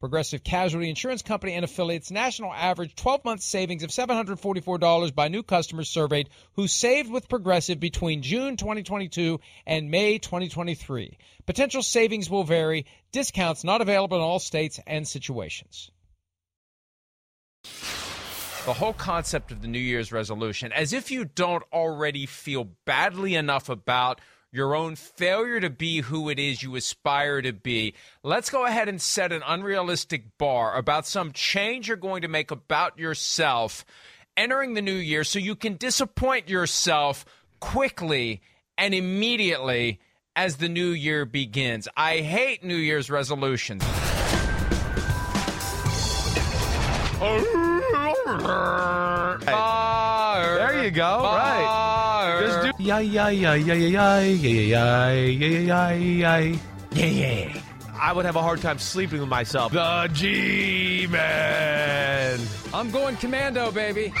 Progressive Casualty Insurance Company and affiliates national average 12 month savings of $744 by new customers surveyed who saved with Progressive between June 2022 and May 2023. Potential savings will vary, discounts not available in all states and situations. The whole concept of the New Year's resolution, as if you don't already feel badly enough about your own failure to be who it is you aspire to be. Let's go ahead and set an unrealistic bar about some change you're going to make about yourself entering the new year so you can disappoint yourself quickly and immediately as the new year begins. I hate New Year's resolutions. There you go. Right. Yeah, yeah. I would have a hard time sleeping with myself. The G Man. I'm going commando, baby.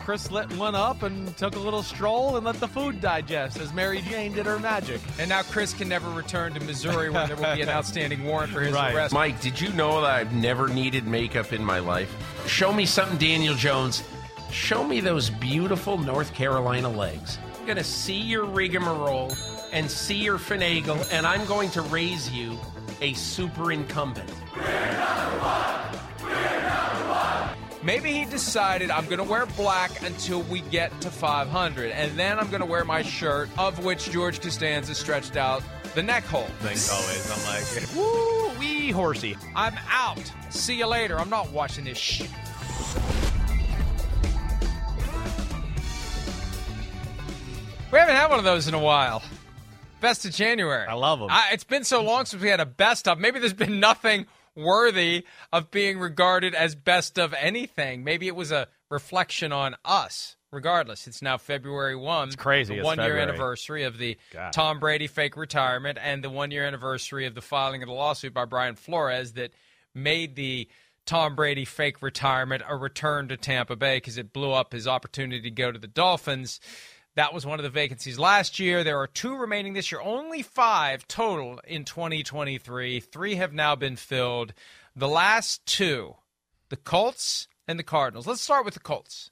Chris lit one up and took a little stroll and let the food digest as Mary Jane did her magic. And now Chris can never return to Missouri where there will be an outstanding warrant for his Right. arrest. Mike, did you know that I've never needed makeup in my life? Show me something, Daniel Jones. Show me those beautiful North Carolina legs. I'm going to see your rigmarole and see your finagle, and I'm going to raise you a super incumbent. Maybe he decided I'm going to wear black until we get to 500, and then I'm going to wear my shirt, of which George Costanza stretched out the neck hole. Thanks always. I'm like, woo, wee horsey. I'm out. See you later. I'm not watching this shit. We haven't had one of those in a while. Best of January. I love 'em. I, it's been so long since we had a best of. Maybe there's been nothing worthy of being regarded as best of anything. Maybe it was a reflection on us. Regardless, it's now February 1. It's crazy. The one year anniversary of the God. Tom Brady fake retirement and the one year anniversary of the filing of the lawsuit by Brian Flores that made the Tom Brady fake retirement a return to Tampa Bay because it blew up his opportunity to go to the Dolphins. That was one of the vacancies last year. There are two remaining this year, only five total in 2023. Three have now been filled. The last two, the Colts and the Cardinals. Let's start with the Colts.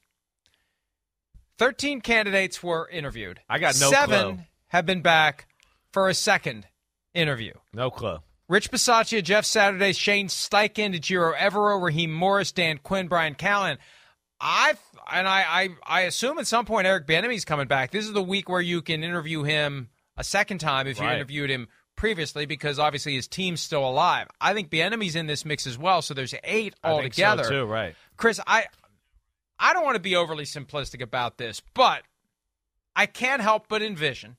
13 candidates were interviewed. I got no Seven clue. have been back for a second interview. No clue. Rich Bisaccia, Jeff Saturday, Shane Steichen, Jiro Evero, Raheem Morris, Dan Quinn, Brian Callahan. I and I, I I assume at some point Eric Bieniemy's coming back. This is the week where you can interview him a second time if you interviewed him previously because obviously his team's still alive. I think Bieniemy's in this mix as well, so there's eight altogether. so too. Right. Chris, I I don't want to be overly simplistic about this, but I can't help but envision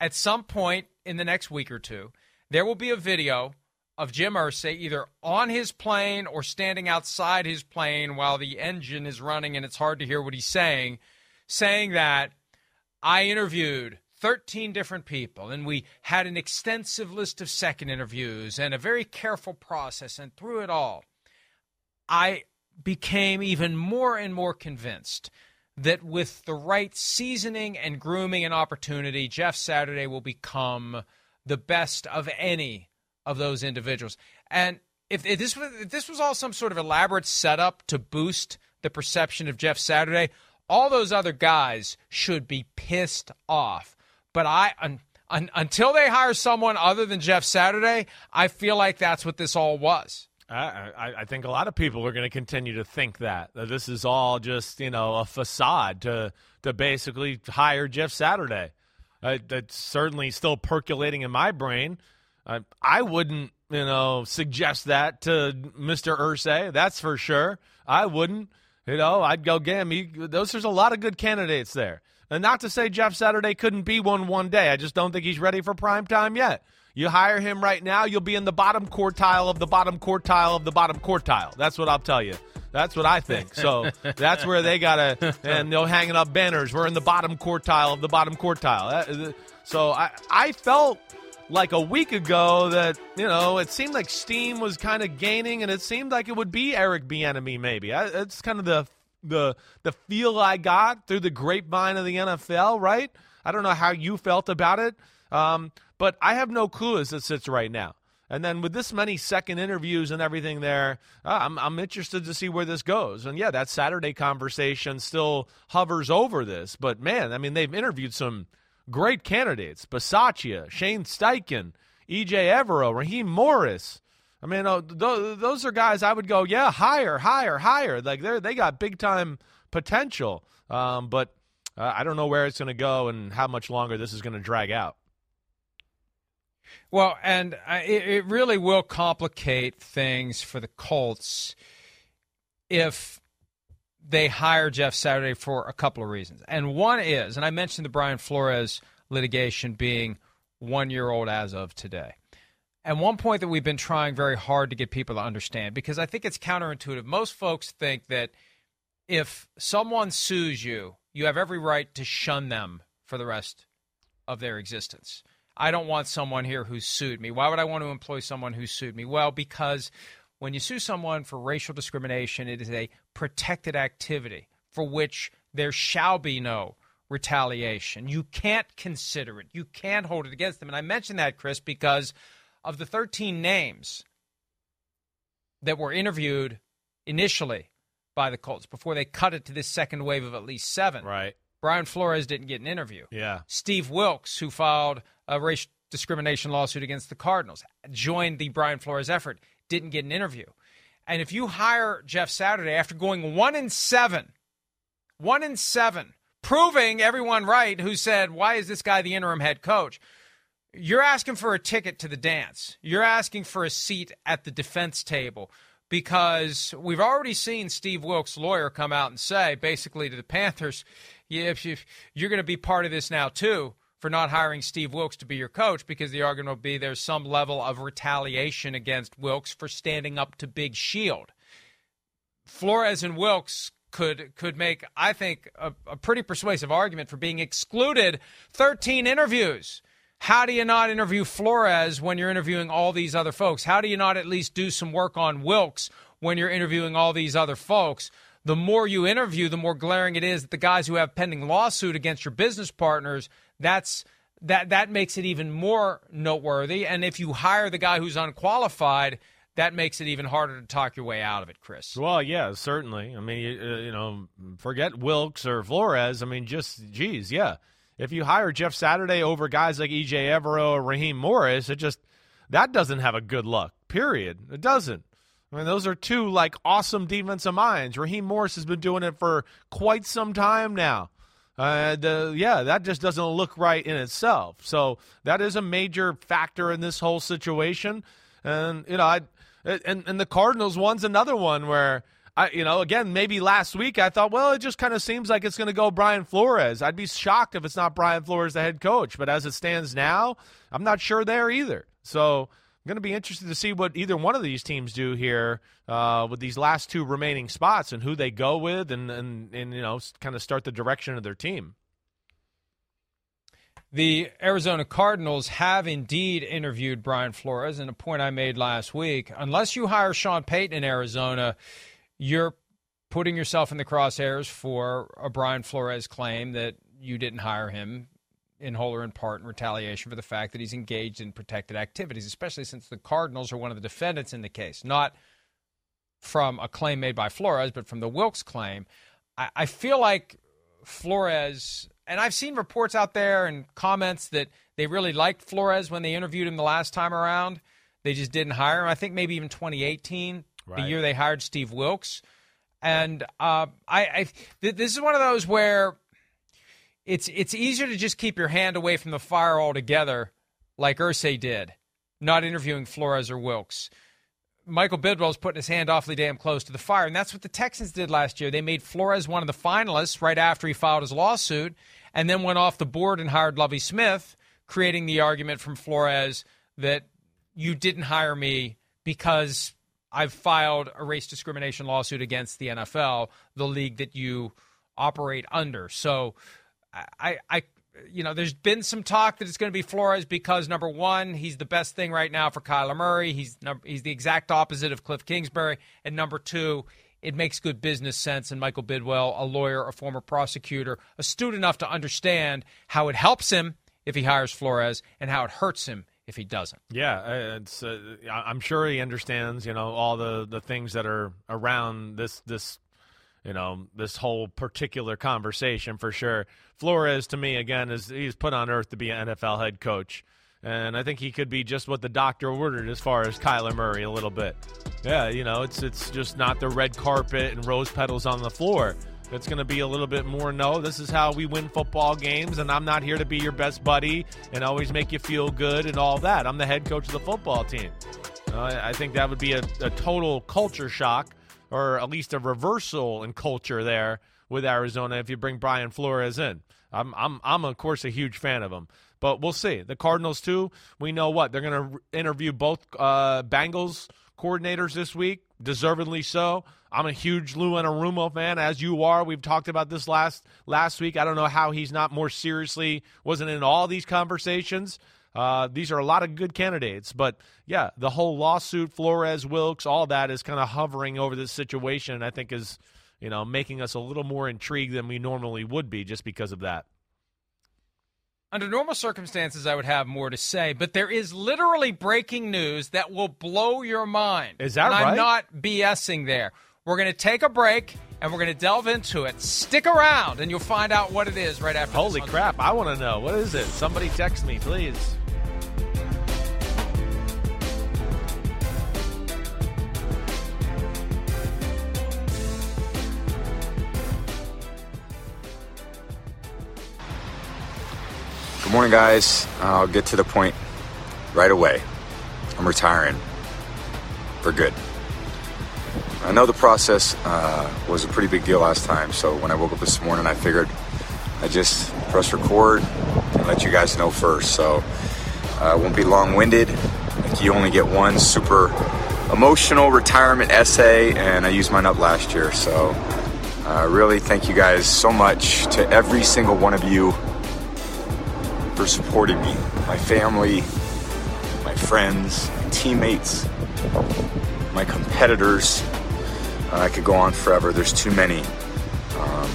at some point in the next week or two, there will be a video of Jim Irsay either on his plane or standing outside his plane while the engine is running and it's hard to hear what he's saying, saying that I interviewed 13 different people and we had an extensive list of second interviews and a very careful process and through it all I became even more and more convinced that with the right seasoning and grooming and opportunity, Jeff Saturday will become the best of any of those individuals. And if, if this was if this was all some sort of elaborate setup to boost the perception of Jeff Saturday, all those other guys should be pissed off. But I un, un, until they hire someone other than Jeff Saturday, I feel like that's what this all was. I, I, think a lot of people are going to continue to think that, that this is all just you know a facade to to basically hire Jeff Saturday. Uh, that's certainly still percolating in my brain. Uh, I wouldn't you know suggest that to Mr. Irsay. That's for sure. I wouldn't. You know, I'd go get him. those there's a lot of good candidates there. And not to say Jeff Saturday couldn't be one one day. I just don't think he's ready for prime time yet. You hire him right now, you'll be in the bottom quartile of the bottom quartile of the bottom quartile. That's what I'll tell you. That's what I think. So that's where they gotta, and they're hanging up banners. We're in the bottom quartile of the bottom quartile. So I, I felt like a week ago that you know it seemed like steam was kind of gaining, and it seemed like it would be Eric Bieniemy. Maybe it's kind of the the the feel I got through the grapevine of the NFL. Right? I don't know how you felt about it. Um, but I have no clue as it sits right now. And then with this many second interviews and everything there, uh, I'm, I'm interested to see where this goes. And yeah, that Saturday conversation still hovers over this. But man, I mean, they've interviewed some great candidates Bisaccia, Shane Steichen, EJ Evero, Raheem Morris. I mean, uh, those are guys I would go, yeah, higher, higher, higher. Like they they got big time potential. Um, but uh, I don't know where it's going to go and how much longer this is going to drag out. Well, and it, it really will complicate things for the Colts if they hire Jeff Saturday for a couple of reasons. And one is, and I mentioned the Brian Flores litigation being one year old as of today. And one point that we've been trying very hard to get people to understand, because I think it's counterintuitive. Most folks think that if someone sues you, you have every right to shun them for the rest of their existence. I don't want someone here who sued me. Why would I want to employ someone who sued me? Well, because when you sue someone for racial discrimination, it is a protected activity for which there shall be no retaliation. You can't consider it, you can't hold it against them. And I mention that, Chris, because of the 13 names that were interviewed initially by the Colts before they cut it to this second wave of at least seven. Right. Brian Flores didn't get an interview. Yeah. Steve Wilks, who filed a race discrimination lawsuit against the Cardinals, joined the Brian Flores effort, didn't get an interview. And if you hire Jeff Saturday after going one in seven, one in seven, proving everyone right who said, why is this guy the interim head coach? You're asking for a ticket to the dance. You're asking for a seat at the defense table because we've already seen Steve Wilks' lawyer come out and say, basically, to the Panthers, if you're going to be part of this now too for not hiring Steve Wilks to be your coach because the argument will be there's some level of retaliation against Wilks for standing up to Big Shield. Flores and Wilks could could make, I think, a, a pretty persuasive argument for being excluded 13 interviews. How do you not interview Flores when you're interviewing all these other folks? How do you not at least do some work on Wilks when you're interviewing all these other folks? the more you interview, the more glaring it is that the guys who have pending lawsuit against your business partners, that's that that makes it even more noteworthy. And if you hire the guy who's unqualified, that makes it even harder to talk your way out of it, Chris. Well, yeah, certainly. I mean, you, uh, you know, forget Wilks or Flores. I mean, just geez, yeah. If you hire Jeff Saturday over guys like EJ Evero or Raheem Morris, it just that doesn't have a good luck. Period. It doesn't. I mean, those are two like awesome defensive minds. Raheem Morris has been doing it for quite some time now. Uh, the, yeah, that just doesn't look right in itself. So that is a major factor in this whole situation. And you know, I and and the Cardinals one's another one where I, you know, again, maybe last week I thought, well, it just kind of seems like it's going to go Brian Flores. I'd be shocked if it's not Brian Flores, the head coach. But as it stands now, I'm not sure there either. So going to be interested to see what either one of these teams do here uh, with these last two remaining spots and who they go with and, and, and, you know, kind of start the direction of their team. The Arizona Cardinals have indeed interviewed Brian Flores, and a point I made last week unless you hire Sean Payton in Arizona, you're putting yourself in the crosshairs for a Brian Flores claim that you didn't hire him in whole or in part in retaliation for the fact that he's engaged in protected activities, especially since the Cardinals are one of the defendants in the case, not from a claim made by Flores, but from the Wilks claim. I, I feel like Flores, and I've seen reports out there and comments that they really liked Flores when they interviewed him the last time around. They just didn't hire him. I think maybe even 2018, right. the year they hired Steve Wilks. And uh, I, I th- this is one of those where it's it's easier to just keep your hand away from the fire altogether, like Irsay did, not interviewing Flores or Wilks. Michael Bidwill's putting his hand awfully damn close to the fire, and that's what the Texans did last year. They made Flores one of the finalists right after he filed his lawsuit, and then went off the board and hired Lovie Smith, creating the argument from Flores that you didn't hire me because I've filed a race discrimination lawsuit against the NFL, the league that you operate under. So I, I, you know, there's been some talk that it's going to be Flores because number one, he's the best thing right now for Kyler Murray. He's he's the exact opposite of Cliff Kingsbury, and number two, it makes good business sense. And Michael Bidwill, a lawyer, a former prosecutor, astute enough to understand how it helps him if he hires Flores and how it hurts him if he doesn't. Yeah, it's. Uh, I'm sure he understands. You know all the the things that are around this this you know, this whole particular conversation for sure. Flores, to me, again, is he's put on earth to be an NFL head coach. And I think he could be just what the doctor ordered as far as Kyler Murray a little bit. Yeah, you know, it's it's just not the red carpet and rose petals on the floor. It's going to be a little bit more no, this is how we win football games, and I'm not here to be your best buddy and always make you feel good and all that. I'm the head coach of the football team. Uh, I think that would be a, a total culture shock or at least a reversal in culture there with Arizona if you bring Brian Flores in. I'm I'm I'm of course a huge fan of him, but we'll see. The Cardinals too. We know what they're going to interview both uh, Bengals coordinators this week, deservedly so. I'm a huge Lou Anarumo fan, as you are. We've talked about this last last week. I don't know how he's not more seriously wasn't in all these conversations. Uh, these are a lot of good candidates, but yeah, the whole lawsuit, Flores, Wilks, all that is kind of hovering over this situation. I think is you know making us a little more intrigued than we normally would be just because of that. Under normal circumstances, I would have more to say, but there is literally breaking news that will blow your mind. Is that and right? I'm not BSing there. We're going to take a break and we're going to delve into it. Stick around and you'll find out what it is right after. Holy crap! I want to know what is it. Somebody text me, please. Good morning, guys. I'll get to the point right away. I'm retiring for good. I know the process uh, was a pretty big deal last time, so when I woke up this morning, I figured I just press record and let you guys know first. So I uh, won't be long winded. Like you only get one super emotional retirement essay, and I used mine up last year. So uh, really, thank you guys so much to every single one of you for supporting me, my family, my friends, my teammates, my competitors. Uh, I could go on forever. There's too many. Um,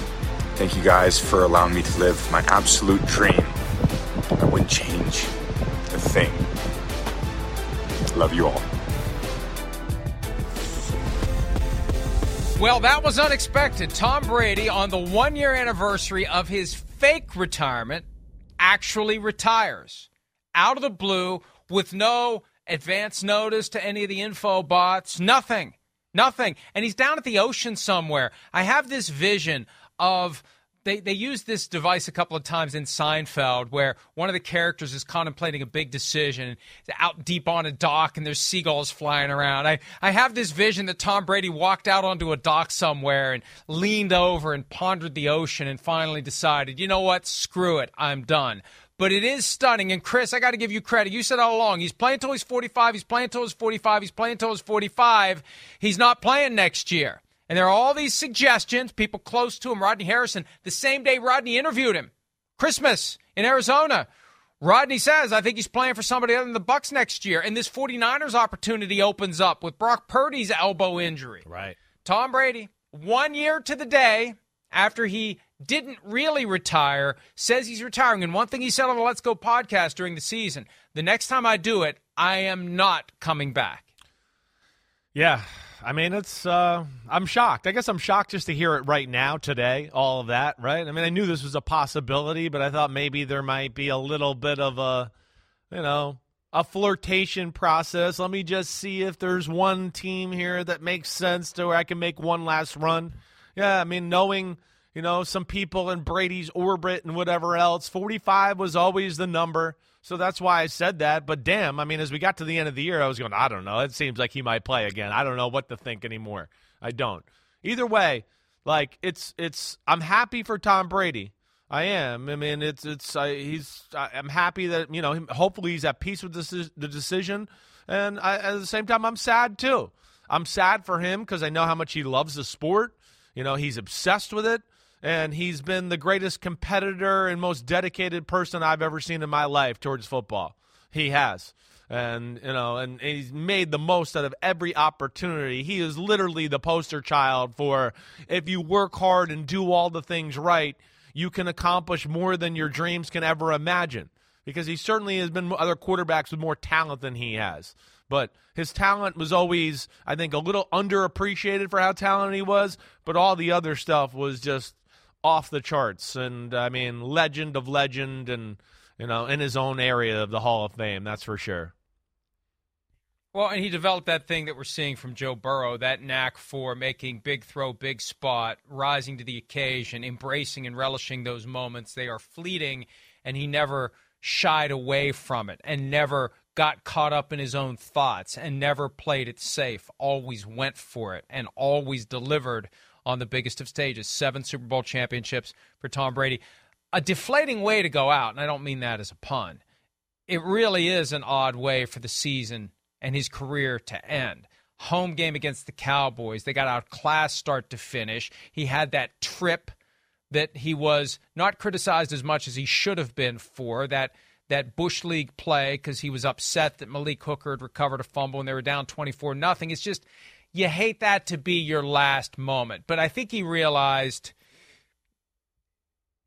thank you guys for allowing me to live my absolute dream. I wouldn't change a thing. Love you all. Well, that was unexpected. Tom Brady on the one year anniversary of his fake retirement actually retires out of the blue with no advance notice to any of the info bots, nothing. Nothing. And he's down at the ocean somewhere. I have this vision of they, they use this device a couple of times in Seinfeld where one of the characters is contemplating a big decision out deep on a dock and there's seagulls flying around. I, I have this vision that Tom Brady walked out onto a dock somewhere and leaned over and pondered the ocean and finally decided, you know what, screw it, I'm done but it is stunning. And Chris, I got to give you credit. You said all along he's playing until he's 45. He's playing until he's 45. He's playing until he's 45. He's not playing next year. And there are all these suggestions, people close to him, Rodney Harrison, the same day Rodney interviewed him, Christmas in Arizona. Rodney says, I think he's playing for somebody other than the Bucs next year. And this 49ers opportunity opens up with Brock Purdy's elbow injury. Right. Tom Brady, one year to the day after he didn't really retire, says he's retiring. And one thing he said on the Let's Go podcast during the season the next time I do it, I am not coming back. Yeah. I mean, it's, uh, I'm shocked. I guess I'm shocked just to hear it right now, today, all of that, right? I mean, I knew this was a possibility, but I thought maybe there might be a little bit of a, you know, a flirtation process. Let me just see if there's one team here that makes sense to where I can make one last run. Yeah, I mean, knowing, you know, some people in Brady's orbit and whatever else, 45 was always the number. So that's why I said that. But damn, I mean, as we got to the end of the year, I was going, I don't know. It seems like he might play again. I don't know what to think anymore. I don't. Either way, like it's it's I'm happy for Tom Brady. I am. I mean, it's it's I, he's. I, am happy that you know. Hopefully, he's at peace with this, the decision, and I, at the same time, I'm sad too. I'm sad for him because I know how much he loves the sport. You know, he's obsessed with it, and he's been the greatest competitor and most dedicated person I've ever seen in my life towards football. He has. And you know, and, he's made the most out of every opportunity. He is literally the poster child for if you work hard and do all the things right, you can accomplish more than your dreams can ever imagine. Because he certainly has been other quarterbacks with more talent than he has. But his talent was always, I think, a little underappreciated for how talented he was. But all the other stuff was just off the charts. And I mean, legend of legend and, you know, in his own area of the Hall of Fame, that's for sure. Well, and he developed that thing that we're seeing from Joe Burrow, that knack for making big throw, big spot, rising to the occasion, embracing and relishing those moments. They are fleeting, and he never shied away from it and never got caught up in his own thoughts and never played it safe, always went for it and always delivered on the biggest of stages. Seven Super Bowl championships for Tom Brady. A deflating way to go out, and I don't mean that as a pun. It really is an odd way for the season and his career to end. Home game against the Cowboys, they got outclassed start to finish. He had that trip that he was not criticized as much as he should have been for that that Bush League play because he was upset that Malik Hooker had recovered a fumble and they were down 24 nothing. It's just you hate that to be your last moment. But I think he realized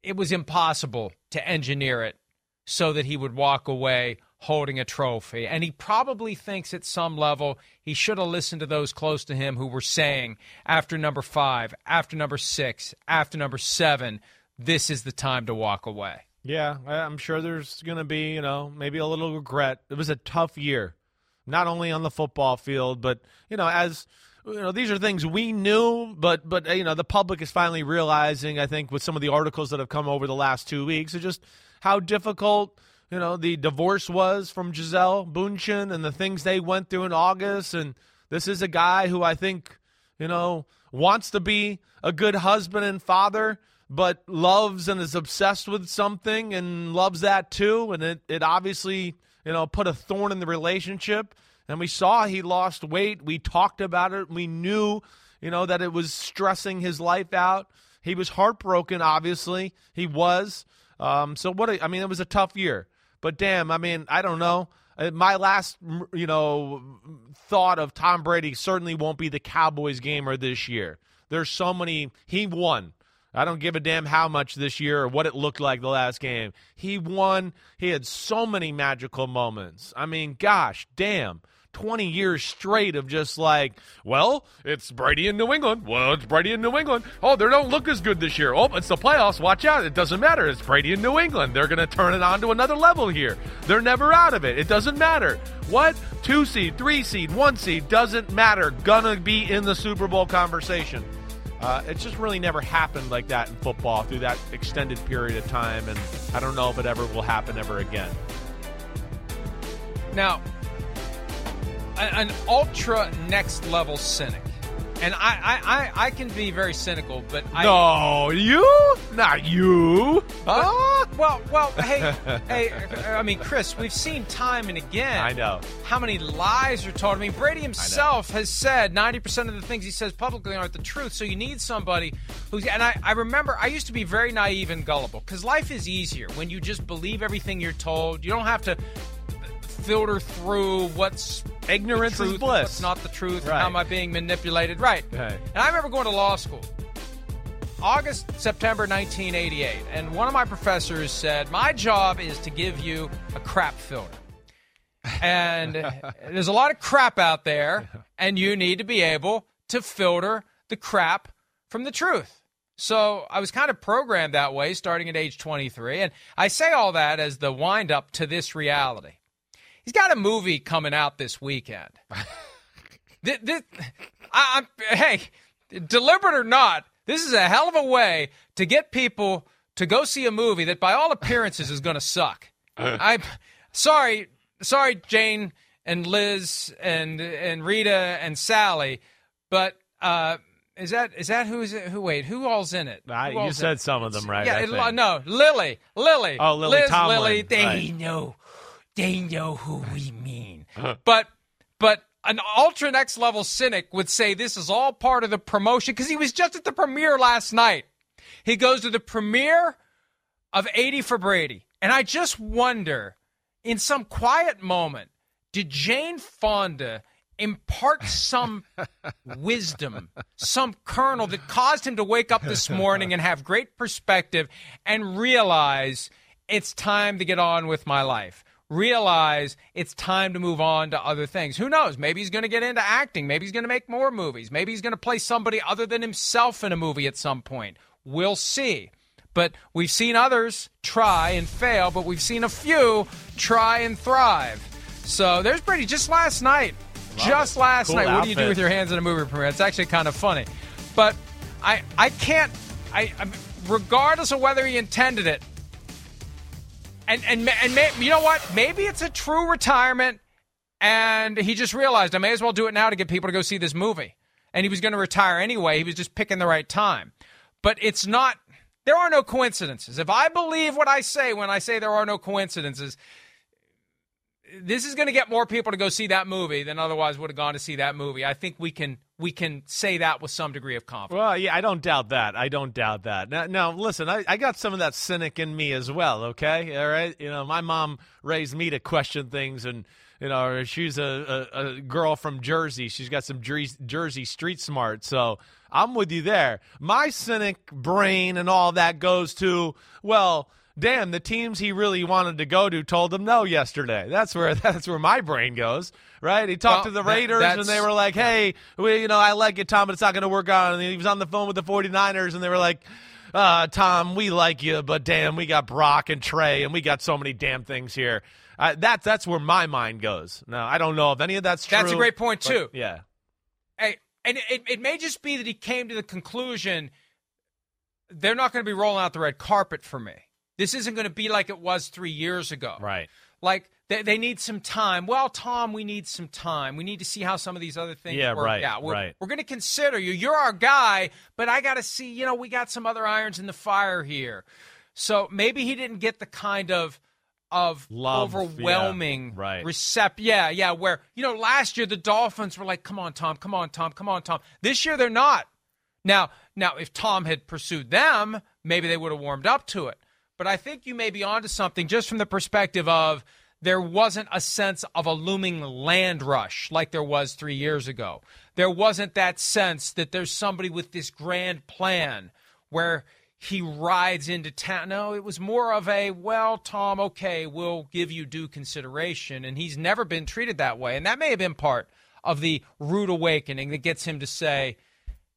it was impossible to engineer it so that he would walk away holding a trophy. And he probably thinks at some level he should have listened to those close to him who were saying after number five, after number six, after number seven, this is the time to walk away. Yeah, I'm sure there's going to be, you know, maybe a little regret. It was a tough year, not only on the football field, but, you know, as you know these are things we knew but but you know the public is finally realizing i think with some of the articles that have come over the last two weeks just how difficult you know, the divorce was from Gisele Bündchen and the things they went through in August. And this is a guy who I think, you know, wants to be a good husband and father, but loves and is obsessed with something and loves that too. And it, it obviously, you know, put a thorn in the relationship. And we saw he lost weight. We talked about it. We knew, you know, that it was stressing his life out. He was heartbroken, obviously. He was. Um, so what? A, I mean, it was a tough year. But damn, I mean, I don't know. Uh, my last, you know, thought of Tom Brady certainly won't be the Cowboys gamer this year. There's so many. He won. I don't give a damn how much this year or what it looked like the last game. He won. He had so many magical moments. I mean, gosh, damn. 20 years straight of just like, well, it's Brady in New England. Well, it's Brady in New England. Oh, they don't look as good this year. Oh, it's the playoffs. Watch out. It doesn't matter. It's Brady in New England. They're going to turn it on to another level here. They're never out of it. It doesn't matter. What? Two seed, three seed, one seed, doesn't matter. Gonna be in the Super Bowl conversation. Uh, it's just really never happened like that in football through that extended period of time, and I don't know if it ever will happen ever again. Now, an ultra next level cynic. And I, I, I, I, can be very cynical, but I. No, you? Not you. Huh? Well, well, hey, hey, I mean, Chris, we've seen time and again. I know. How many lies are told. I mean, Brady himself has said 90% of the things he says publicly aren't the truth. So you need somebody who's. And I, I remember I used to be very naive and gullible because life is easier when you just believe everything you're told. You don't have to filter through what's ignorance is bliss. What's not the truth? Right. How am I being manipulated? Right. right. And I remember going to law school, August, September 1988. And one of my professors said, My job is to give you a crap filter. And there's a lot of crap out there, and you need to be able to filter the crap from the truth. So I was kind of programmed that way starting at age 23. And I say all that as the wind up to this reality. He's got a movie coming out this weekend. this, this, I, hey, deliberate or not, this is a hell of a way to get people to go see a movie that, by all appearances, is going to suck. I'm sorry, sorry, Jane and Liz and and Rita and Sally, but uh, is that is that who is it? Who wait? Who all's in it? Uh, you said some of them right. Yeah, it, no, Lily, Lily. Oh, Lily Liz, Tomlin. Lily. They Right. know, they know who we mean. Uh-huh. but but an ultra next level cynic would say this is all part of the promotion because he was just at the premiere last night. He goes to the premiere of 80 for Brady. And I just wonder, in some quiet moment, did Jane Fonda impart some wisdom, some kernel that caused him to wake up this morning and have great perspective and realize it's time to get on with my life? Realize it's time to move on to other things. Who knows? Maybe he's going to get into acting. Maybe he's going to make more movies. Maybe he's going to play somebody other than himself in a movie at some point. We'll see. But we've seen others try and fail, but we've seen a few try and thrive. So there's Brady just last night. just last Cool night. What do you do with your hands in a movie premiere? It's actually kind of funny. But I I can't I, I regardless of whether he intended it. And and and may, you know what? Maybe it's a true retirement and he just realized I may as well do it now to get people to go see this movie. And he was going to retire anyway. He was just picking the right time. But it's not, there are no coincidences. If I believe what I say when I say there are no coincidences, this is going to get more people to go see that movie than otherwise would have gone to see that movie. I think we can we can say that with some degree of confidence. Well, yeah, I don't doubt that. I don't doubt that. Now, now listen, I, I got some of that cynic in me as well. Okay, all right. You know, my mom raised me to question things, and you know, she's a, a, a girl from Jersey. She's got some Jersey, Jersey street smart. So I'm with you there. My cynic brain and all that goes to well. Damn, the teams he really wanted to go to told him no yesterday. That's where that's where my brain goes, right? He talked Well, to the that- Raiders and they were like, "Hey, we, you know, I like you, Tom, but it's not going to work out." And he was on the phone with the 49ers and they were like, uh, "Tom, we like you, but damn, we got Brock and Trey and we got so many damn things here." Uh, that's that's where my mind goes. Now, I don't know if any of that's true. That's a great point, but- too. Yeah. Hey, and it, it may just be that he came to the conclusion they're not going to be rolling out the red carpet for me. This isn't going to be like it was three years ago. Right. Like they, they need some time. Well, Tom, we need some time. We need to see how some of these other things Yeah, work right, out. We're, right. we're going to consider you. You're our guy, but I got to see. You know, we got some other irons in the fire here. So maybe he didn't get the kind of of Love, overwhelming yeah, right. recept. Yeah, yeah. Where you know last year the Dolphins were like, "Come on, Tom. Come on, Tom. Come on, Tom." This year they're not. Now, now, if Tom had pursued them, maybe they would have warmed up to it. But I think you may be onto something just from the perspective of there wasn't a sense of a looming land rush like there was three years ago. There wasn't that sense that there's somebody with this grand plan where he rides into town. No, it was more of a, well, Tom, okay, we'll give you due consideration. And he's never been treated that way. And that may have been part of the rude awakening that gets him to say,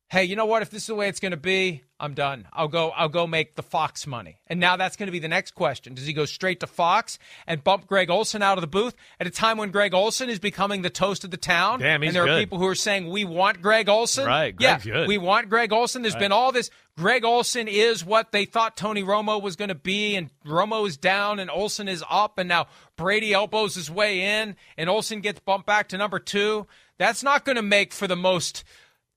hey, you know what? If this is the way it's going to be, I'm done. I'll go. I'll go make the Fox money. And now that's going to be the next question: Does he go straight to Fox and bump Greg Olsen out of the booth at a time when Greg Olsen is becoming the toast of the town? Damn, he's and there good. are people who are saying we want Greg Olsen. Right, yeah, good. we want Greg Olsen. There's been all this. Greg Olsen is what they thought Tony Romo was going to be, and Romo is down, and Olsen is up, and now Brady elbows his way in, and Olsen gets bumped back to number two. That's not going to make for the most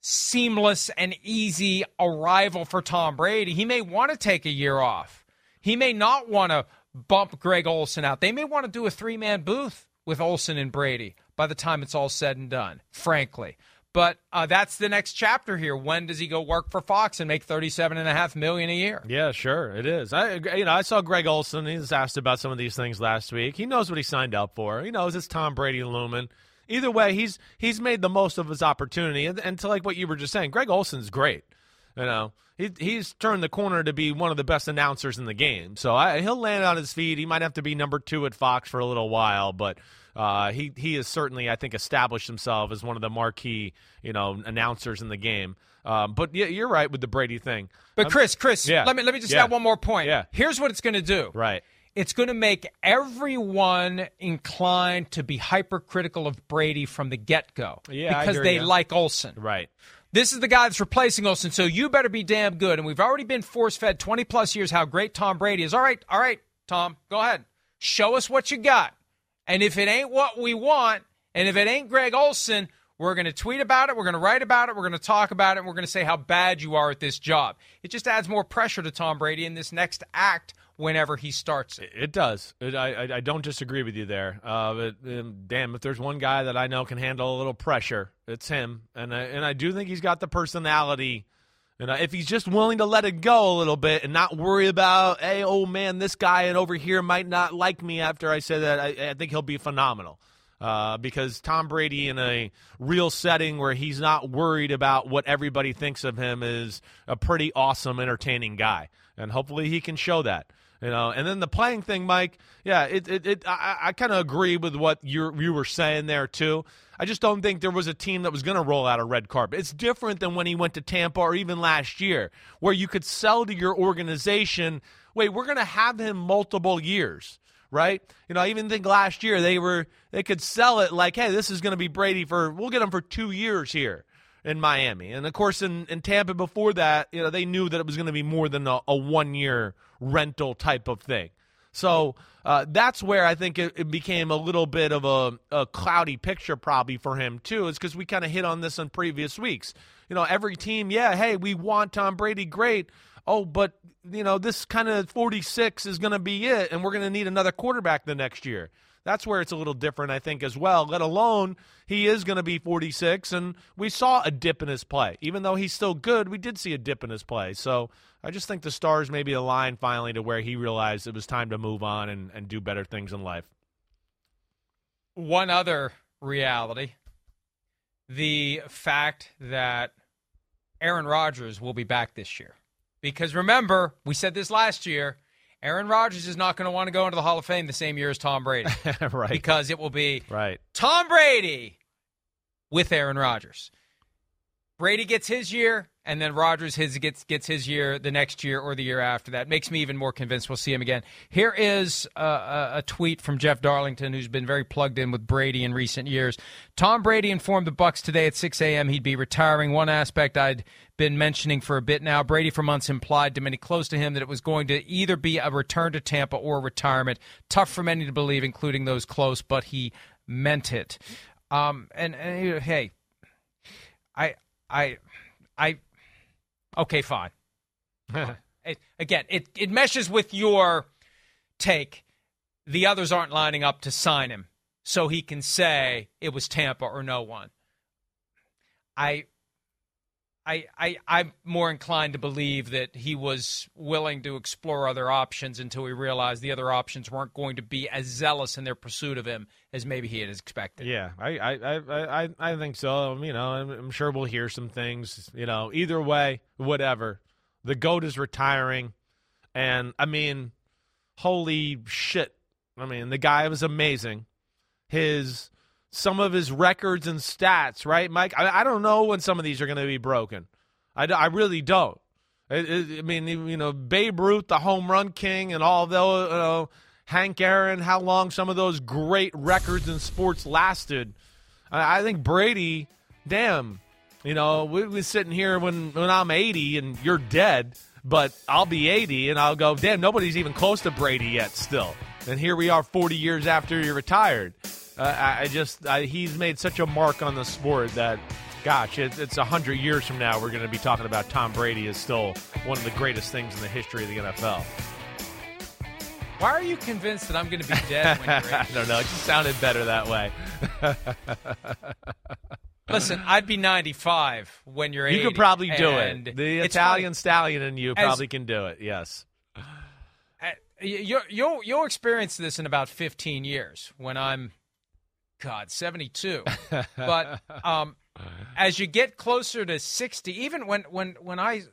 seamless and easy arrival for Tom Brady. He may want to take a year off. He may not want to bump Greg Olsen out. They may want to do a three man booth with Olsen and Brady by the time it's all said and done, frankly. But uh, that's the next chapter here. When does he go work for Fox and make thirty-seven and a half million a year? Yeah, sure, it is. I, you know, I saw Greg Olsen. He was asked about some of these things last week. He knows what he signed up for. He knows it's Tom Brady looming. Either way, he's he's made the most of his opportunity. And, and to like what you were just saying, Greg Olsen's great. You know, he, he's turned the corner to be one of the best announcers in the game. So I, he'll land on his feet. He might have to be number two at Fox for a little while, but uh, he he has certainly, I think, established himself as one of the marquee, you know, announcers in the game. Um, but yeah, you're right with the Brady thing. But Chris, Chris, yeah. let me let me just Yeah. add one more point. Yeah. Here's what it's going to do. Right. It's going to make everyone inclined to be hypercritical of Brady from the get go. Yeah, because they ya. like Olsen. Right. This is the guy that's replacing Olsen, so you better be damn good. And we've already been force fed 20 plus years how great Tom Brady is. All right, all right, Tom, go ahead. Show us what you got. And if it ain't what we want, and if it ain't Greg Olsen, we're going to tweet about it, we're going to write about it, we're going to talk about it, and we're going to say how bad you are at this job. It just adds more pressure to Tom Brady in this next act whenever he starts it. It does. It, I, I don't disagree with you there. Uh, but um, damn, if there's one guy that I know can handle a little pressure, it's him. And I, and I do think he's got the personality. And if he's just willing to let it go a little bit and not worry about, hey, oh man, this guy and over here might not like me after I say that, I, I think he'll be phenomenal. Uh, because Tom Brady in a real setting where he's not worried about what everybody thinks of him is a pretty awesome, entertaining guy, and hopefully he can show that. You know, and then the playing thing, Mike. Yeah, it, it, it I, I kind of agree with what you you were saying there too. I just don't think there was a team that was going to roll out a red carpet. It's different than when he went to Tampa or even last year, where you could sell to your organization, wait, we're going to have him multiple years, right? You know, I even think last year they were they could sell it like, hey, this is going to be Brady for we'll get him for two years here in Miami. And of course, in, in Tampa before that, you know, they knew that it was going to be more than a, a one year rental type of thing. So uh, that's where I think it, it became a little bit of a, a cloudy picture probably for him too, is because we kind of hit on this in previous weeks. You know, every team, yeah, hey, we want Tom Brady, great. Oh, but you know, this kind of 46 is going to be it, and we're going to need another quarterback the next year. That's where it's a little different, I think, as well. Let alone he is going to be 46, and we saw a dip in his play. Even though he's still good, we did see a dip in his play. So I just think the stars maybe aligned finally to where he realized it was time to move on and, and do better things in life. One other reality the fact that Aaron Rodgers will be back this year. Because remember, we said this last year Aaron Rodgers is not going to want to go into the Hall of Fame the same year as Tom Brady. right. Because it will be right. Tom Brady with Aaron Rodgers. Brady gets his year, and then Rodgers his gets gets his year the next year or the year after that. Makes me even more convinced we'll see him again. Here is a, a, tweet from Jeff Darlington, who's been very plugged in with Brady in recent years. Tom Brady informed the Bucs today at 6 a.m. he'd be retiring. One aspect I'd been mentioning for a bit now. Brady for months implied to many close to him that it was going to either be a return to Tampa or retirement. Tough for many to believe, including those close, but he meant it. Um, and, and hey, I, I, I, okay, fine. It- again, it, it meshes with your take. The others aren't lining up to sign him, so he can say it was Tampa or no one. I, I, I, I'm more inclined to believe that he was willing to explore other options until he realized the other options weren't going to be as zealous in their pursuit of him as maybe he had expected. Yeah, I, I, I, I, I think so. Um, You know, I'm, I'm sure we'll hear some things. You know, either way, whatever. The goat is retiring, and I mean, holy shit! I mean, the guy was amazing. His some of his records and stats, right, Mike? I, I don't know when some of these are going to be broken. I really don't. I, I I mean, you know, Babe Ruth, the home run king, and all those, you uh, know, Hank Aaron, how long some of those great records in sports lasted. I, I think Brady, damn, you know, we we're sitting here when, when I'm 80 and you're dead, but I'll be 80 and I'll go, damn, nobody's even close to Brady yet still. And here we are 40 years after you're retired. Uh, I, I just, I, he's made such a mark on the sport that, gosh, it, it's 100 years from now we're going to be talking about Tom Brady is still one of the greatest things in the history of the NFL. Why are you convinced that I'm going to be dead when you're I don't know. It just sounded better that way. Listen, I'd be 95 when you're 80. You could probably do it. The Italian stallion in you As- probably can do it. Yes. Uh, you- You'll, you'll experience this in about 15 years when I'm, God, 72. but um, as you get closer to 60, even when, when, when I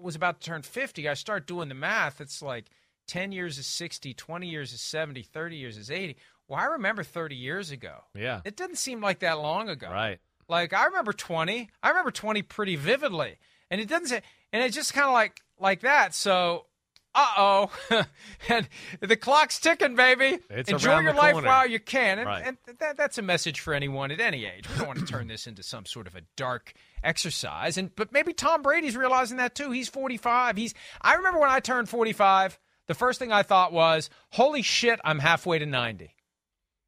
was about to turn 50, I start doing the math. It's like 10 years is 60, 20 years is 70, 30 years is 80. Well, I remember 30 years ago. Yeah. It didn't seem like that long ago. Right. Like I remember 20. I remember 20 pretty vividly. And it doesn't say and it's just kind of like like that. So uh-oh. and the clock's ticking, baby. It's Enjoy your life corner. while you can. And, Right. and that, that's a message for anyone at any age. We don't want to turn this into some sort of a dark exercise. And but maybe Tom Brady's realizing that too. He's 45. He's I remember when I turned 45, the first thing I thought was, "Holy shit, I'm halfway to 90."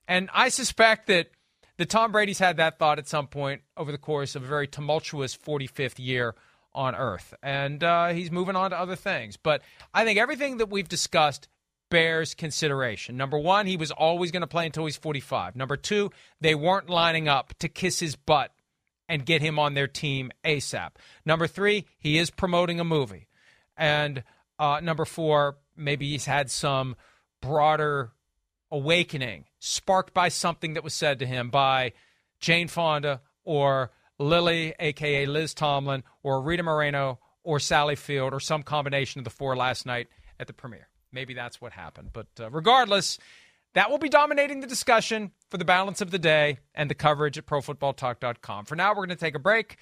And I suspect that the Tom Brady's had that thought at some point over the course of a very tumultuous 45th year on Earth, and uh, he's moving on to other things. But I think everything that we've discussed bears consideration. Number one, he was always going to play until he's 45. Number two, they weren't lining up to kiss his butt and get him on their team ASAP. Number three, he is promoting a movie. And uh, number four, maybe he's had some broader awakening sparked by something that was said to him by Jane Fonda or Lily, aka Liz Tomlin, or Rita Moreno or Sally Field, or some combination of the four last night at the premiere. Maybe that's what happened. But uh, regardless, that will be dominating the discussion for the balance of the day and the coverage at ProFootballTalk.com. For now, we're going to take a break.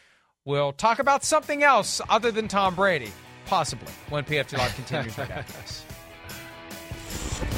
We'll talk about something else other than Tom Brady, possibly, when PFT Live continues right after.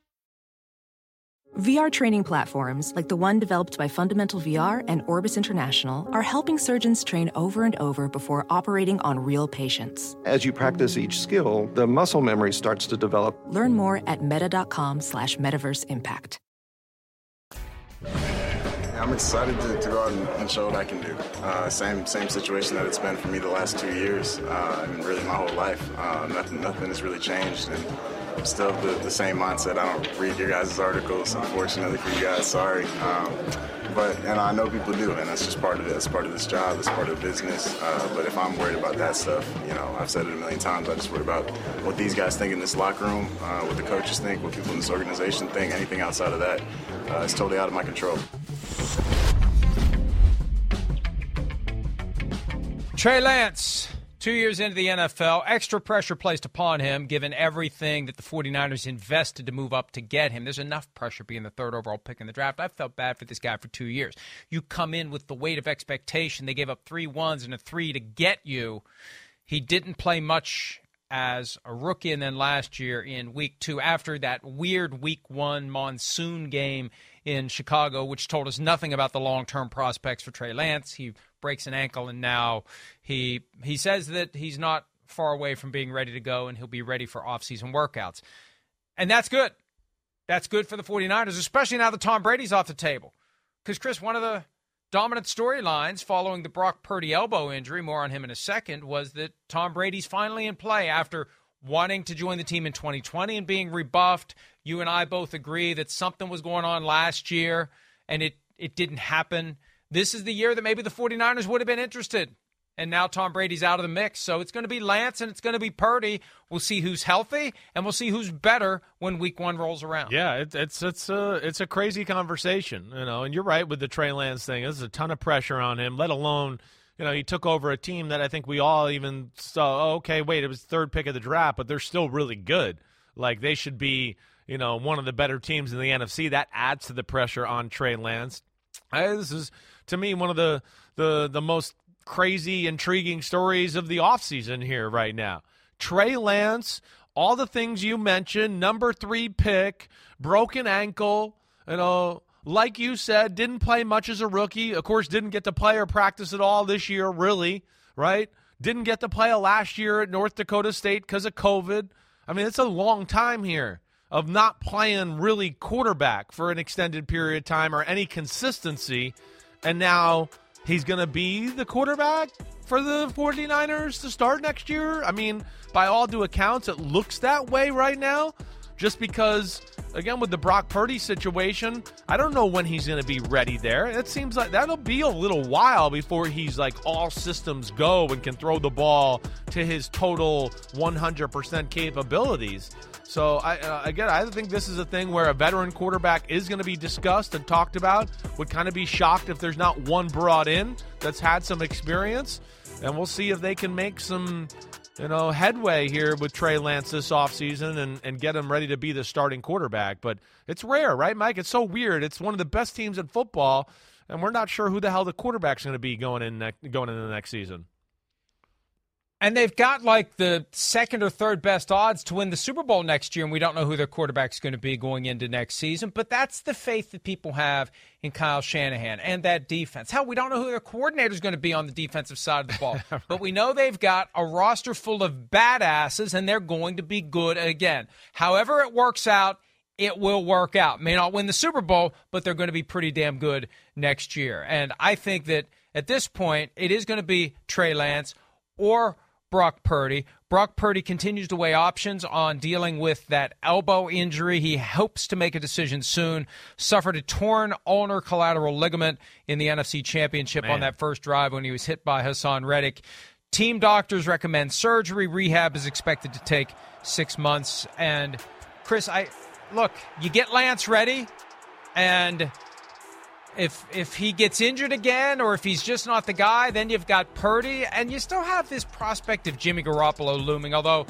VR training platforms, like the one developed by Fundamental VR and Orbis International, are helping surgeons train over and over before operating on real patients. As you practice each skill, the muscle memory starts to develop. Learn more at meta.com slash metaverse impact. I'm excited to, to go out and, and show what I can do. Uh, same same situation that it's been for me the last two years, uh, and really my whole life. Uh, nothing nothing has really changed, and Still the, the same mindset. I don't read your guys' articles, unfortunately for you guys. Sorry, um, but and I know people do, and that's just part of it. It's part of this job. It's part of business. Uh, but if I'm worried about that stuff, you know, I've said it a million times. I just worry about what these guys think in this locker room, uh, what the coaches think, what people in this organization think. Anything outside of that uh, is totally out of my control. Trey Lance, two years into the NFL, extra pressure placed upon him given everything that the 49ers invested to move up to get him. There's enough pressure being the third overall pick in the draft. I felt bad for this guy for two years. You come in with the weight of expectation. They gave up three ones and a three to get you. He didn't play much as a rookie, and then last year in week two, after that weird week one monsoon game in Chicago, which told us nothing about the long term prospects for Trey Lance. He breaks an ankle, and now he he says that he's not far away from being ready to go, and he'll be ready for offseason workouts. And that's good. That's good for the 49ers, especially now that Tom Brady's off the table. Because, Chris, one of the dominant storylines following the Brock Purdy elbow injury, more on him in a second, was that Tom Brady's finally in play after wanting to join the team in 2020 and being rebuffed. You and I both agree that something was going on last year and it, it didn't happen. This is the year that maybe the 49ers would have been interested. And now Tom Brady's out of the mix. So it's going to be Lance and it's going to be Purdy. We'll see who's healthy and we'll see who's better when week one rolls around. Yeah, it, it's it's a it's a crazy conversation, you know. And you're right with the Trey Lance thing. There's a ton of pressure on him. Let alone, you know, he took over a team that I think we all even saw. Oh, okay, wait, it was third pick of the draft, but they're still really good. Like they should be, you know, one of the better teams in the NFC. That adds to the pressure on Trey Lance. This is to me one of the the the most crazy, intriguing stories of the offseason here right now. Trey Lance, all the things you mentioned, number three pick, broken ankle, you know, like you said, didn't play much as a rookie. Of course, didn't get to play or practice at all this year, really, right? Didn't get to play last year at North Dakota State because of COVID. I mean, it's a long time here of not playing really quarterback for an extended period of time or any consistency. And now he's going to be the quarterback for the 49ers to start next year. I mean, by all due accounts, it looks that way right now just because again with the Brock Purdy situation, I don't know when he's going to be ready there. It seems like that'll be a little while before he's like all systems go and can throw the ball to his total 100% capabilities. So I uh, again, I think this is a thing where a veteran quarterback is going to be discussed and talked about. Would kind of be shocked if there's not one brought in that's had some experience, and we'll see if they can make some you know, headway here with Trey Lance this offseason and, and get him ready to be the starting quarterback. But it's rare, right, Mike? It's so weird. It's one of the best teams in football, and we're not sure who the hell the quarterback's going to be going in ne- going into the next season. And they've got like the second or third best odds to win the Super Bowl next year, and we don't know who their quarterback's going to be going into next season. But that's the faith that people have in Kyle Shanahan and that defense. Hell, we don't know who their coordinator is going to be on the defensive side of the ball, right. but we know they've got a roster full of badasses, and they're going to be good again. However, it works out it will work out. May not win the Super Bowl, but they're going to be pretty damn good next year. And I think that at this point, it is going to be Trey Lance or Brock Purdy. Brock Purdy continues to weigh options on dealing with that elbow injury. He hopes to make a decision soon. Suffered a torn ulnar collateral ligament in the NFC Championship Man. on that first drive when he was hit by Haason Reddick. Team doctors recommend surgery. Rehab is expected to take six months. And Chris, I look, you get Lance ready, and if if he gets injured again or if he's just not the guy, then you've got Purdy and you still have this prospect of Jimmy Garoppolo looming, although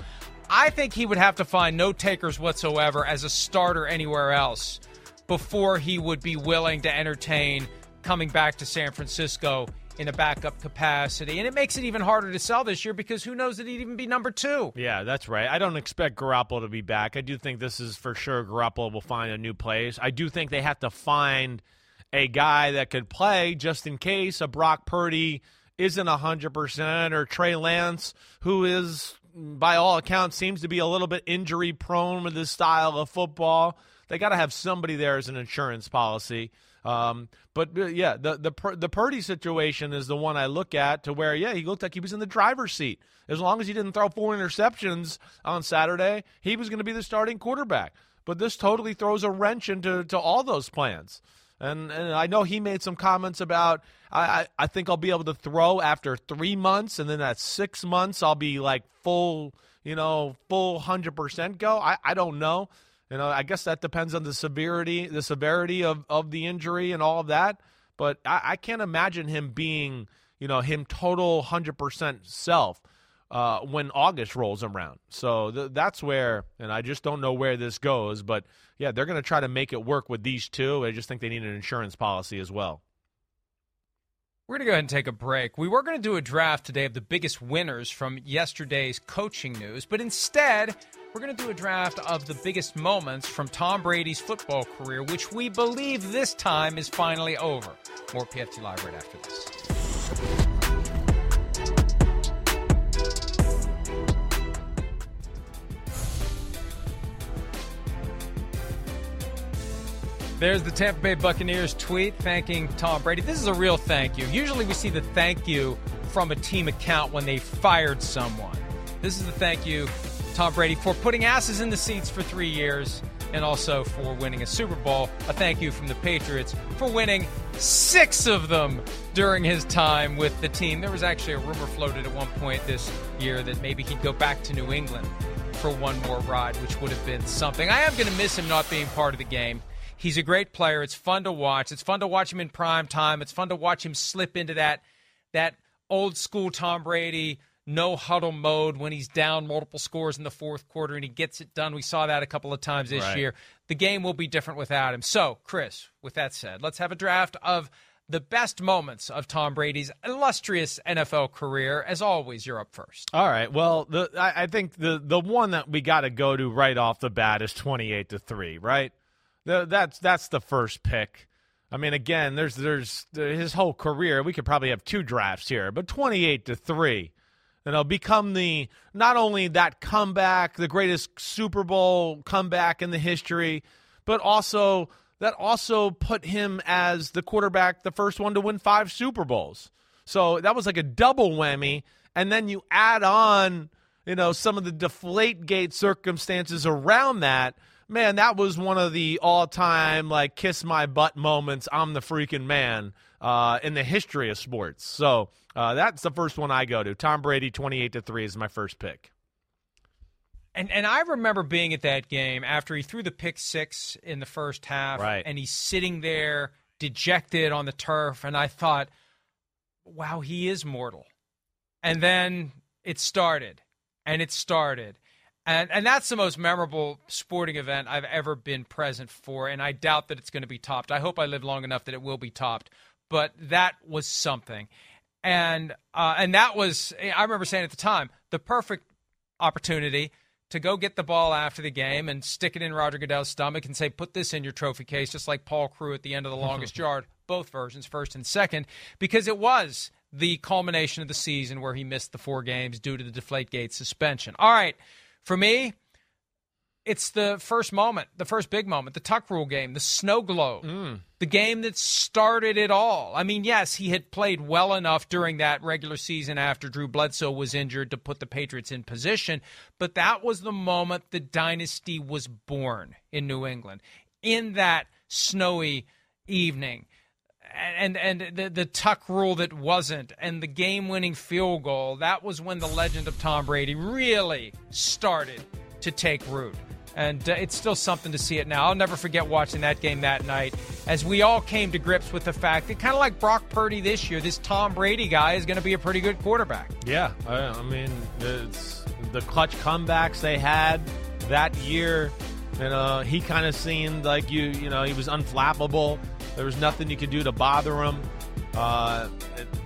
I think he would have to find no takers whatsoever as a starter anywhere else before he would be willing to entertain coming back to San Francisco in a backup capacity. And it makes it even harder to sell this year because who knows that he'd even be number two. Yeah, that's right. I don't expect Garoppolo to be back. I do think this is for sure Garoppolo will find a new place. I do think they have to find – a guy that could play just in case a Brock Purdy isn't 100% or Trey Lance, who is, by all accounts, seems to be a little bit injury prone with this style of football. They got to have somebody there as an insurance policy. Um, but uh, yeah, the the the Purdy situation is the one I look at to where yeah he looked like he was in the driver's seat. As long as he didn't throw four interceptions on Saturday, he was going to be the starting quarterback. But this totally throws a wrench into to all those plans. And, and I know he made some comments about I, I, think I'll be able to throw after three months, and then at six months I'll be like full, you know, full hundred percent go. I, I don't know. You know, I guess that depends on the severity, the severity of, of the injury and all of that. But I, I can't imagine him being, you know, him total hundred percent self uh, when August rolls around. So th- that's where, and I just don't know where this goes. But yeah, they're going to try to make it work with these two. I just think they need an insurance policy as well. We're going to go ahead and take a break. We were going to do a draft today of the biggest winners from yesterday's coaching news, but instead, we're going to do a draft of the biggest moments from Tom Brady's football career, which we believe this time is finally over. More PFT Live right after this. There's the Tampa Bay Buccaneers tweet thanking Tom Brady. This is a real thank you. Usually we see the thank you from a team account when they fired someone. This is the thank you, Tom Brady, for putting asses in the seats for three years and also for winning a Super Bowl. A thank you from the Patriots for winning six of them during his time with the team. There was actually a rumor floated at one point this year that maybe he'd go back to New England for one more ride, which would have been something. I am going to miss him not being part of the game. He's a great player. It's fun to watch. It's fun to watch him in prime time. It's fun to watch him slip into that that old school Tom Brady no huddle mode when he's down multiple scores in the fourth quarter and he gets it done. We saw that a couple of times this right. year. The game will be different without him. So, Chris, with that said, let's have a draft of the best moments of Tom Brady's illustrious NFL career. As always, you're up first. All right. Well, the I, I think the the one that we got to go to right off the bat is twenty eight to three. Right. That's that's the first pick. I mean, again, there's there's his whole career. We could probably have two drafts here, but twenty eight to three. You know, become the not only that comeback, the greatest Super Bowl comeback in the history, but also that also put him as the quarterback, the first one to win five Super Bowls. So that was like a double whammy. And then you add on, you know, some of the deflate gate circumstances around that. Man, that was one of the all time, like, kiss my butt moments. I'm the freaking man uh, in the history of sports. So uh, that's the first one I go to. Tom Brady, 28 to 3 is my first pick. And and I remember being at that game after he threw the pick six in the first half, right. and he's sitting there dejected on the turf, and I thought, wow, he is mortal. And then it started, and it started. And and that's the most memorable sporting event I've ever been present for, and I doubt that it's going to be topped. I hope I live long enough that it will be topped. But that was something, and uh, and that was I remember saying at the time the perfect opportunity to go get the ball after the game and stick it in Roger Goodell's stomach and say, put this in your trophy case, just like Paul Crewe at the end of the longest yard, both versions, first and second, because it was the culmination of the season where he missed the four games due to the Deflategate suspension. All right, for me, it's the first moment, the first big moment, the Tuck Rule game, the snow globe, mm. the game that started it all. I mean, yes, he had played well enough during that regular season after Drew Bledsoe was injured to put the Patriots in position, but that was the moment the dynasty was born in New England. In that snowy evening, and and the the tuck rule that wasn't and the game winning field goal that was when the legend of Tom Brady really started to take root and uh, it's still something to see it now. I'll never forget watching that game that night as we all came to grips with the fact that kind of like Brock Purdy this year, this Tom Brady guy is going to be a pretty good quarterback. Yeah, I, I mean, it's the clutch comebacks they had that year. You know, he kind of seemed like you, you know, he was unflappable. There was nothing you could do to bother him. Uh,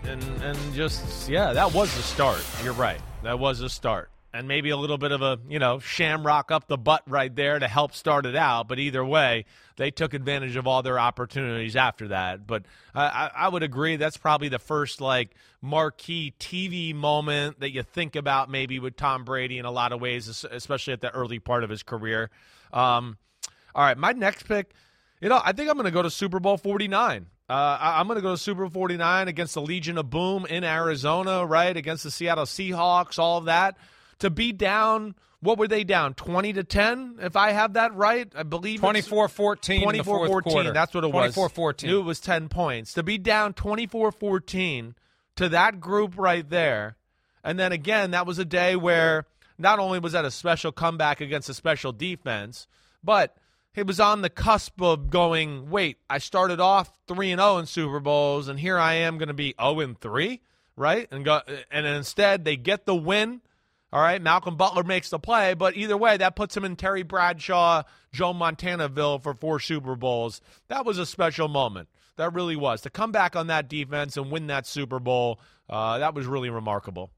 and and just yeah, that was the start. You're right. That was the start and maybe a little bit of a you know shamrock up the butt right there to help start it out. But either way, they took advantage of all their opportunities after that. But I, I would agree that's probably the first like marquee TV moment that you think about maybe with Tom Brady in a lot of ways, especially at the early part of his career. Um, all right, my next pick. You know, I think I'm going to go to Super Bowl 49. Uh, I, am going to go to Super Bowl 49 against the Legion of Boom in Arizona, right? Against the Seattle Seahawks, all of that. To be down what were they down 20 to 10 if i have that right? I believe 24-14 24-14 that's what it 24 was 24-14 knew it was 10 points. To be down 24-14 to that group right there and then again that was a day where not only was that a special comeback against a special defense but it was on the cusp of going wait i started off 3 and 0 in super bowls and here i am going to be 0 and 3 right and go and instead they get the win all right, Malcolm Butler makes the play, but either way, that puts him in Terry Bradshaw, Joe Montanaville for four Super Bowls. That was a special moment. That really was. To come back on that defense and win that Super Bowl, uh, that was really remarkable.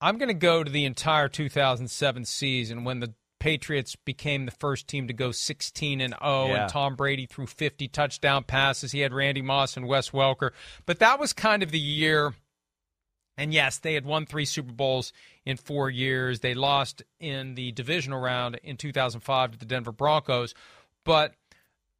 I'm going to go to the entire 2007 season when the Patriots became the first team to go 16 and 0, yeah. and Tom Brady threw 50 touchdown passes. He had Randy Moss and Wes Welker, but that was kind of the year and yes, they had won three Super Bowls in four years. They lost in the divisional round in 2005 to the Denver Broncos. But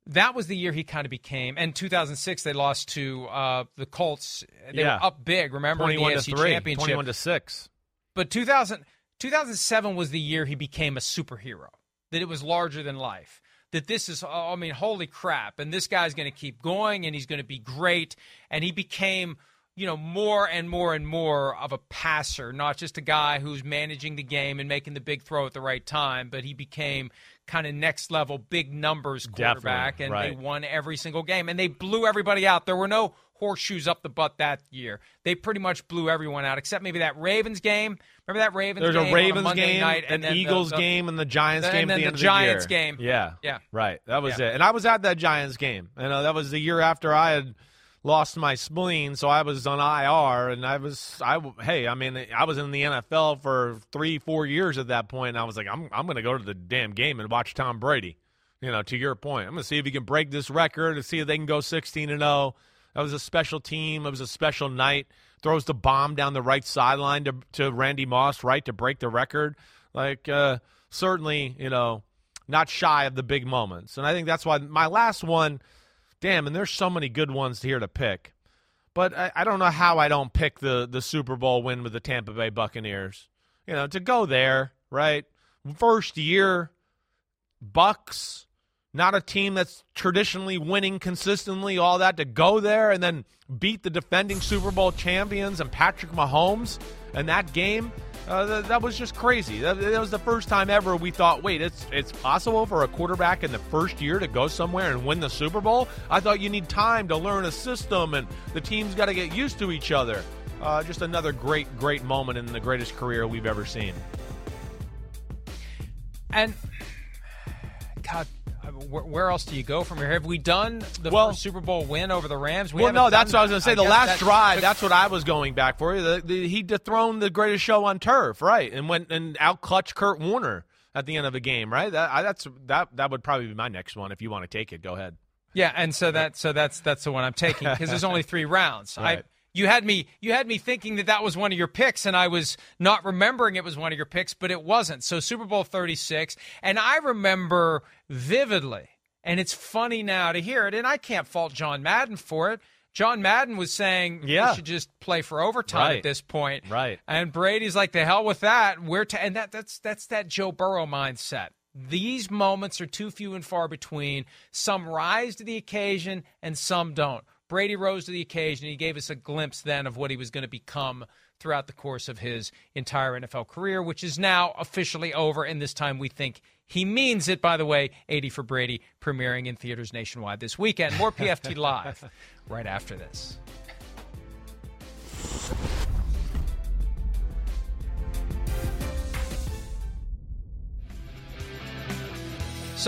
that was the year he kind of became. And 2006, they lost to uh, the Colts. They yeah. were up big, remember, in the AFC three, Championship. 21 to 6. But 2000, 2007 was the year he became a superhero, that it was larger than life. That this is, I mean, holy crap. And this guy's going to keep going and he's going to be great. And he became you know, more and more and more of a passer, not just a guy who's managing the game and making the big throw at the right time, but he became kind of next level big numbers quarterback Definitely, and right. they won every single game and they blew everybody out. There were no horseshoes up the butt that year. They pretty much blew everyone out except maybe that Ravens game. Remember that Ravens There's game a Ravens a game, night, an and then the- Eagles the- game, and the Giants and game then at the the end of Giants year. game. Yeah, Yeah. right. That was Yeah. it. And I was at that Giants game, and uh, that was the year after I had lost my spleen, so I was on IR, and I was I hey, I mean, I was in the NFL for three, four years at that point, and I was like, I'm I'm going to go to the damn game and watch Tom Brady. You know, to your point, I'm going to see if he can break this record and see if they can go 16 and 0. That was a special team. It was a special night. Throws the bomb down the right sideline to to Randy Moss, right, to break the record. Like uh, certainly, you know, not shy of the big moments. And I think that's why my last one, damn, and there's so many good ones here to pick. But I, I don't know how I don't pick the the Super Bowl win with the Tampa Bay Buccaneers. You know, to go there, right? First year, Bucs, not a team that's traditionally winning consistently, all that to go there and then beat the defending Super Bowl champions and Patrick Mahomes and that game. Uh, th- that was just crazy. That, that was the first time ever we thought, wait, it's it's possible for a quarterback in the first year to go somewhere and win the Super Bowl. I thought you need time to learn a system and the team's got to get used to each other. Uh, just another great, great moment in the greatest career we've ever seen. And God, where, where else do you go from here? Have we done the Well- first Super Bowl win over the Rams? We well, no, that's what I was going to say. The last drive, took- that's what I was going back for. The, the, he dethroned the greatest show on turf, right? And went and out clutched Kurt Warner at the end of a game, right? That, I, that's that that would probably be my next one. If you want to take it, go ahead. Yeah, and so that so that's that's the one I'm taking because there's only three rounds. Right. I you had me you had me thinking that that was one of your picks, and I was not remembering it was one of your picks, but it wasn't. So Super Bowl 36, and I remember vividly, and it's funny now to hear it, and I can't fault John Madden for it. John Madden was saying Yeah. we should just play for overtime Right. at this point, Right. And Brady's like, the hell with that. We're t-, and that that's that's that Joe Burrow mindset. These moments are too few and far between. Some rise to the occasion and some don't. Brady rose to the occasion. And He gave us a glimpse then of what he was going to become throughout the course of his entire NFL career, which is now officially over. And this time we think he means it. By the way, 80 for Brady premiering in theaters nationwide this weekend. More PFT Live right after this.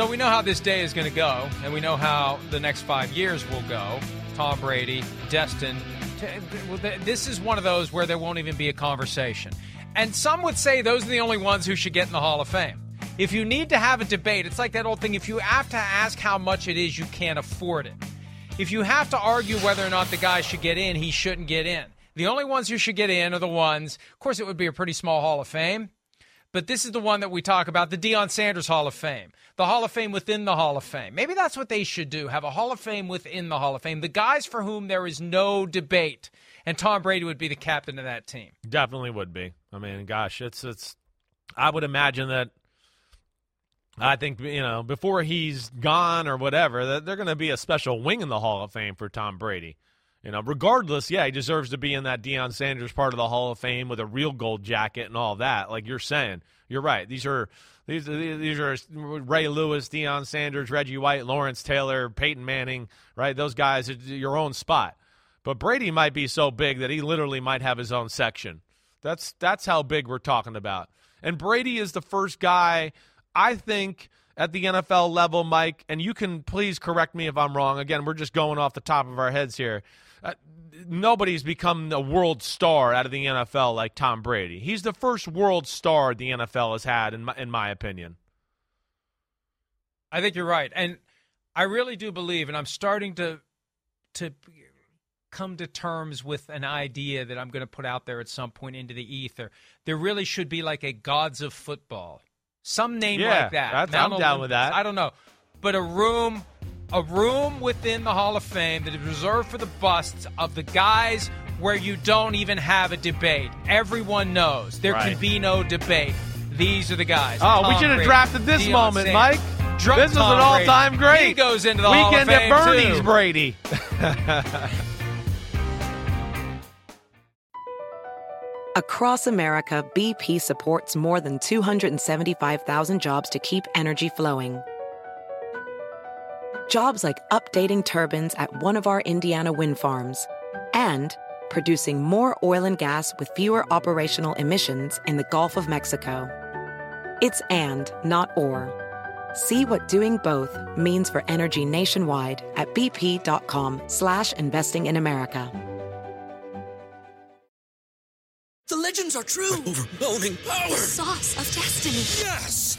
So we know how this day is going to go, and we know how the next five years will go. Tom Brady, th- this is one of those where there won't even be a conversation. And some would say those are the only ones who should get in the Hall of Fame. If you need to have a debate, it's like that old thing if you have to ask how much it is, you can't afford it. If you have to argue whether or not the guy should get in, he shouldn't get in. The only ones who should get in are the ones, of course, it would be a pretty small Hall of Fame. But this is the one that we talk about the Deion Sanders Hall of Fame, the Hall of Fame within the Hall of Fame. Maybe that's what they should do have a Hall of Fame within the Hall of Fame. The guys for whom there is no debate. And Tom Brady would be the captain of that team. Definitely would be. I mean, gosh, it's it's. I would imagine that. I think you know before he's gone or whatever that they're going to be a special wing in the Hall of Fame for Tom Brady. You know, regardless, yeah, he deserves to be in that Deion Sanders part of the Hall of Fame with a real gold jacket and all that. Like you're saying, you're right. These are these these are Ray Lewis, Deion Sanders, Reggie White, Lawrence Taylor, Peyton Manning, right? Those guys, your own spot. But Brady might be so big that he literally might have his own section. That's that's how big we're talking about. And Brady is the first guy I think at the NFL level, Mike, and you can please correct me if I'm wrong. Again, we're just going off the top of our heads here. Uh, nobody's become a world star out of the NFL like Tom Brady. He's the first world star the NFL has had, in my, in my opinion. I think you're right. And I really do believe, and I'm starting to to come to terms with an idea that I'm going to put out there at some point into the ether. There really should be like a gods of football. Some name Yeah, like that. I'm down with that. I don't know. But a room a room within the Hall of Fame that is reserved for the busts of the guys where you don't even have a debate. Everyone knows. There Right. can be no debate. These are the guys. Oh, we should have Brady, drafted this Deion moment, Sanders. Mike. Drunk this is an all-time Brady. great. He goes into the Hall Weekend of Fame at Bernie's too. Brady. Across America, BP supports more than 275,000 jobs to keep energy flowing. Jobs like updating turbines at one of our Indiana wind farms and producing more oil and gas with fewer operational emissions in the Gulf of Mexico. It's and, not or. See what doing both means for energy nationwide at bp.com slash investing in America. The legends are true. overwhelming power! The sauce of destiny. Yes!